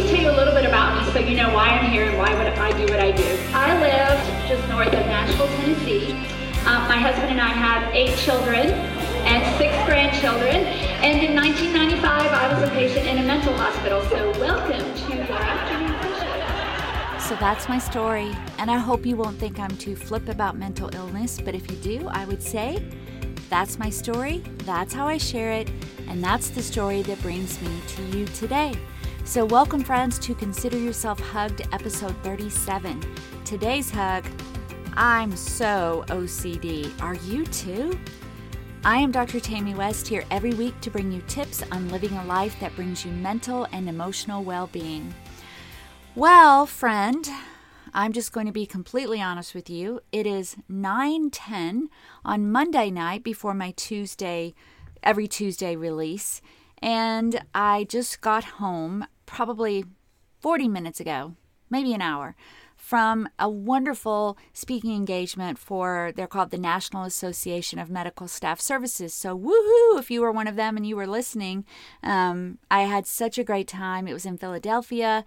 just tell you a little bit about me so you know why I'm here and why would I do what I do. I live just north of Nashville, Tennessee. Um, my husband and I have eight children and six grandchildren. And in 1995, I was a patient in a mental hospital. So welcome to your afternoon session. So that's my story, and I hope you won't think I'm too flip about mental illness, but if you do, I would say that's my story, that's how I share it, and that's the story that brings me to you today. So, welcome, friends, to Consider Yourself Hugged, episode 37. Today's hug I'm so OCD. Are you too? I am Dr. Tammy West here every week to bring you tips on living a life that brings you mental and emotional well being. Well, friend, I'm just going to be completely honest with you. It is 9:10 on Monday night before my Tuesday every Tuesday release, and I just got home probably 40 minutes ago, maybe an hour, from a wonderful speaking engagement for, they're called the National Association of Medical Staff Services. So, woohoo, if you were one of them and you were listening. Um, I had such a great time. It was in Philadelphia.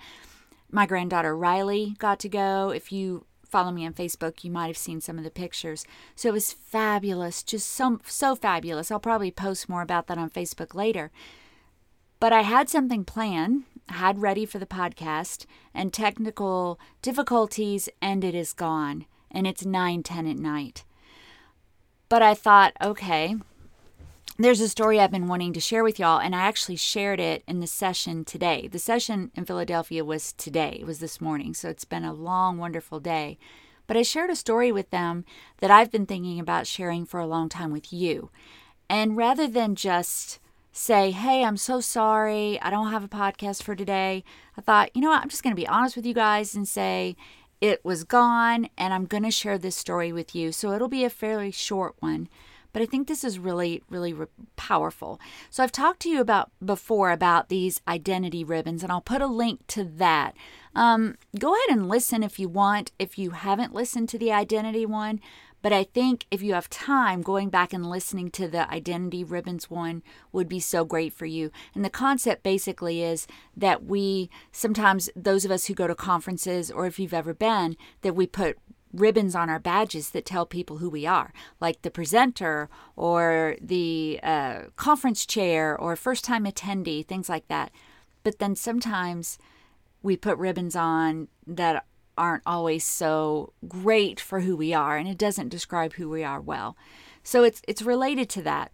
My granddaughter Riley got to go. If you follow me on Facebook, you might have seen some of the pictures. So it was fabulous, just so so fabulous. I'll probably post more about that on Facebook later. But I had something planned had ready for the podcast, and technical difficulties, and it is gone. And it's 9 10 at night. But I thought, okay, there's a story I've been wanting to share with y'all, and I actually shared it in the session today. The session in Philadelphia was today, it was this morning, so it's been a long, wonderful day. But I shared a story with them that I've been thinking about sharing for a long time with you. And rather than just say, Hey, I'm so sorry. I don't have a podcast for today. I thought, you know what? I'm just going to be honest with you guys and say it was gone and I'm going to share this story with you. So it'll be a fairly short one. But I think this is really, really re- powerful. So I've talked to you about before about these identity ribbons, and I'll put a link to that. Um, go ahead and listen if you want. If you haven't listened to the identity one, but I think if you have time, going back and listening to the identity ribbons one would be so great for you. And the concept basically is that we sometimes, those of us who go to conferences, or if you've ever been, that we put ribbons on our badges that tell people who we are, like the presenter or the uh, conference chair or first time attendee, things like that. But then sometimes we put ribbons on that aren't always so great for who we are and it doesn't describe who we are well. So it's it's related to that.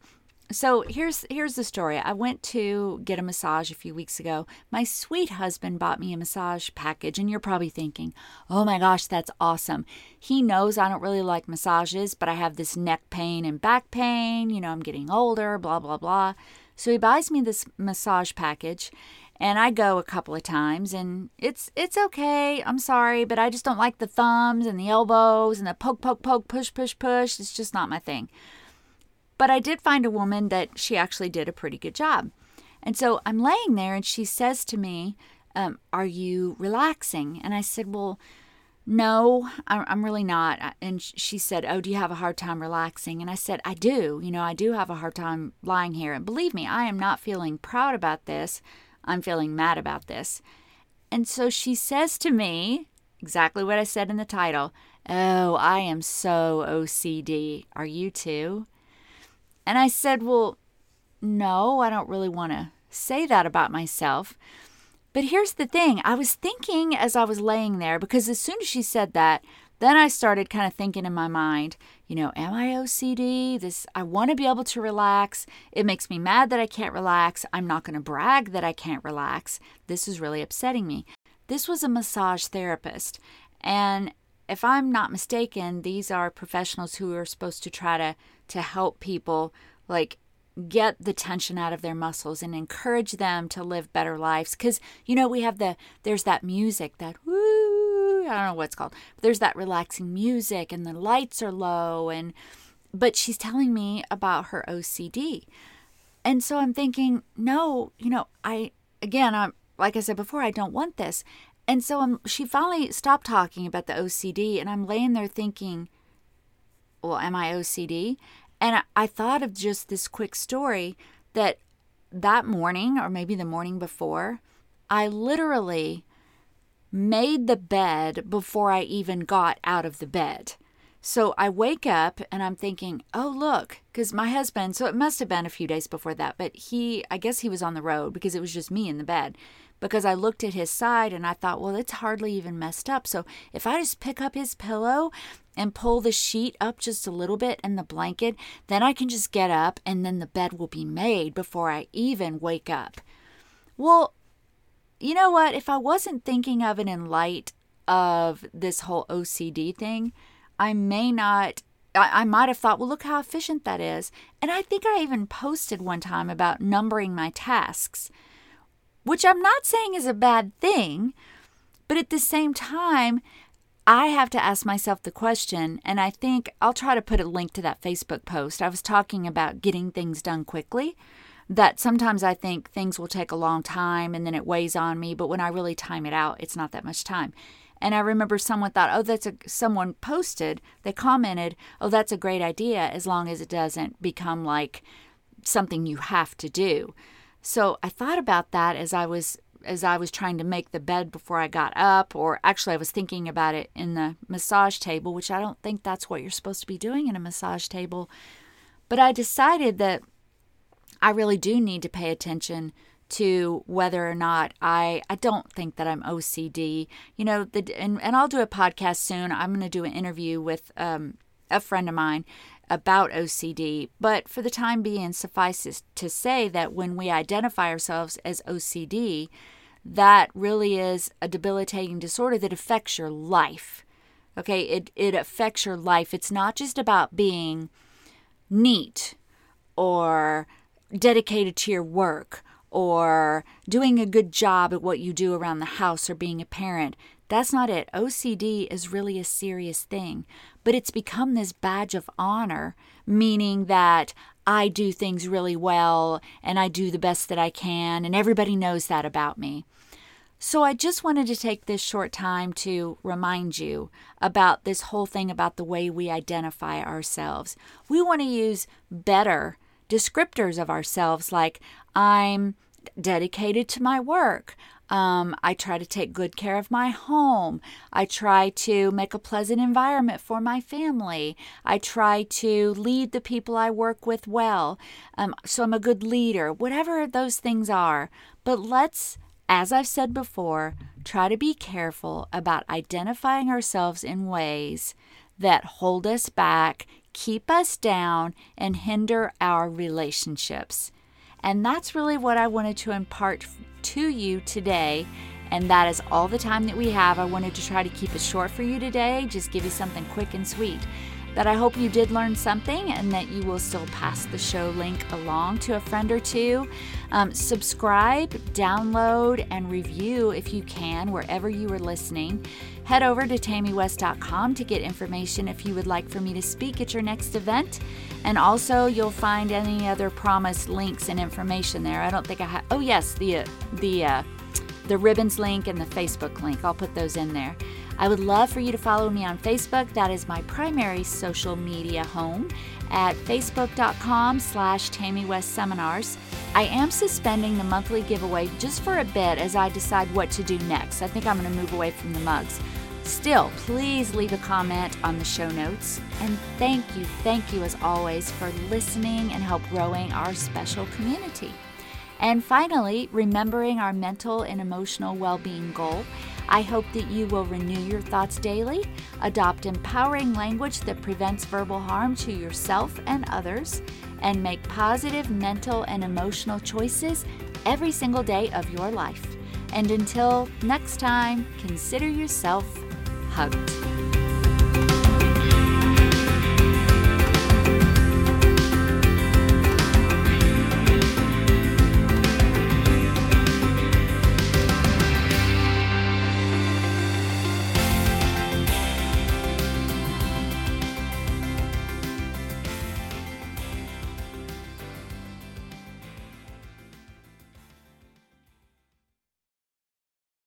So here's here's the story. I went to get a massage a few weeks ago. My sweet husband bought me a massage package and you're probably thinking, "Oh my gosh, that's awesome." He knows I don't really like massages, but I have this neck pain and back pain, you know, I'm getting older, blah blah blah. So he buys me this massage package and I go a couple of times and it's it's okay. I'm sorry, but I just don't like the thumbs and the elbows and the poke poke poke push push push. It's just not my thing. But I did find a woman that she actually did a pretty good job. And so I'm laying there and she says to me, um, Are you relaxing? And I said, Well, no, I'm really not. And she said, Oh, do you have a hard time relaxing? And I said, I do. You know, I do have a hard time lying here. And believe me, I am not feeling proud about this. I'm feeling mad about this. And so she says to me exactly what I said in the title Oh, I am so OCD. Are you too? And I said, Well, no, I don't really want to say that about myself. But here's the thing I was thinking as I was laying there, because as soon as she said that, then I started kind of thinking in my mind, you know, am I OCD? This I want to be able to relax. It makes me mad that I can't relax. I'm not going to brag that I can't relax. This is really upsetting me. This was a massage therapist, and if I'm not mistaken, these are professionals who are supposed to try to to help people like get the tension out of their muscles and encourage them to live better lives cuz you know we have the there's that music that woo I don't know what it's called. There's that relaxing music and the lights are low and but she's telling me about her OCD. And so I'm thinking, no, you know, I again, I'm like I said before, I don't want this. And so I'm she finally stopped talking about the OCD and I'm laying there thinking, well, am I OCD? And I, I thought of just this quick story that that morning or maybe the morning before, I literally made the bed before I even got out of the bed. So I wake up and I'm thinking, oh, look, because my husband, so it must have been a few days before that, but he, I guess he was on the road because it was just me in the bed. Because I looked at his side and I thought, well, it's hardly even messed up. So if I just pick up his pillow and pull the sheet up just a little bit and the blanket, then I can just get up and then the bed will be made before I even wake up. Well, you know what? If I wasn't thinking of it in light of this whole OCD thing, I may not I, I might have thought, well, look how efficient that is. And I think I even posted one time about numbering my tasks, which I'm not saying is a bad thing, but at the same time, I have to ask myself the question, and I think I'll try to put a link to that Facebook post. I was talking about getting things done quickly. That sometimes I think things will take a long time and then it weighs on me, but when I really time it out, it's not that much time. And I remember someone thought, oh, that's a, someone posted, they commented, oh, that's a great idea as long as it doesn't become like something you have to do. So I thought about that as I was as I was trying to make the bed before I got up, or actually I was thinking about it in the massage table, which I don't think that's what you're supposed to be doing in a massage table. But I decided that I really do need to pay attention to whether or not I I don't think that I'm OCD. You know, the and, and I'll do a podcast soon. I'm going to do an interview with um, a friend of mine about OCD. But for the time being, suffices to say that when we identify ourselves as OCD, that really is a debilitating disorder that affects your life. Okay, it, it affects your life. It's not just about being neat or dedicated to your work or doing a good job at what you do around the house or being a parent. That's not it. OCD is really a serious thing, but it's become this badge of honor, meaning that I do things really well and I do the best that I can, and everybody knows that about me. So, I just wanted to take this short time to remind you about this whole thing about the way we identify ourselves. We want to use better descriptors of ourselves like I'm dedicated to my work. Um, I try to take good care of my home. I try to make a pleasant environment for my family. I try to lead the people I work with well. Um, so I'm a good leader, whatever those things are. But let's, as I've said before, try to be careful about identifying ourselves in ways that hold us back, keep us down, and hinder our relationships. And that's really what I wanted to impart to you today. And that is all the time that we have. I wanted to try to keep it short for you today, just give you something quick and sweet. But I hope you did learn something and that you will still pass the show link along to a friend or two. Um, subscribe, download, and review if you can, wherever you are listening. Head over to tammywest.com to get information if you would like for me to speak at your next event. And also, you'll find any other promised links and information there. I don't think I have. Oh, yes, the uh, the uh, the ribbons link and the Facebook link. I'll put those in there. I would love for you to follow me on Facebook. That is my primary social media home at facebook.com slash Tammy West Seminars. I am suspending the monthly giveaway just for a bit as I decide what to do next. I think I'm going to move away from the mugs. Still, please leave a comment on the show notes. And thank you, thank you as always for listening and help growing our special community. And finally, remembering our mental and emotional well being goal. I hope that you will renew your thoughts daily, adopt empowering language that prevents verbal harm to yourself and others, and make positive mental and emotional choices every single day of your life. And until next time, consider yourself hugged.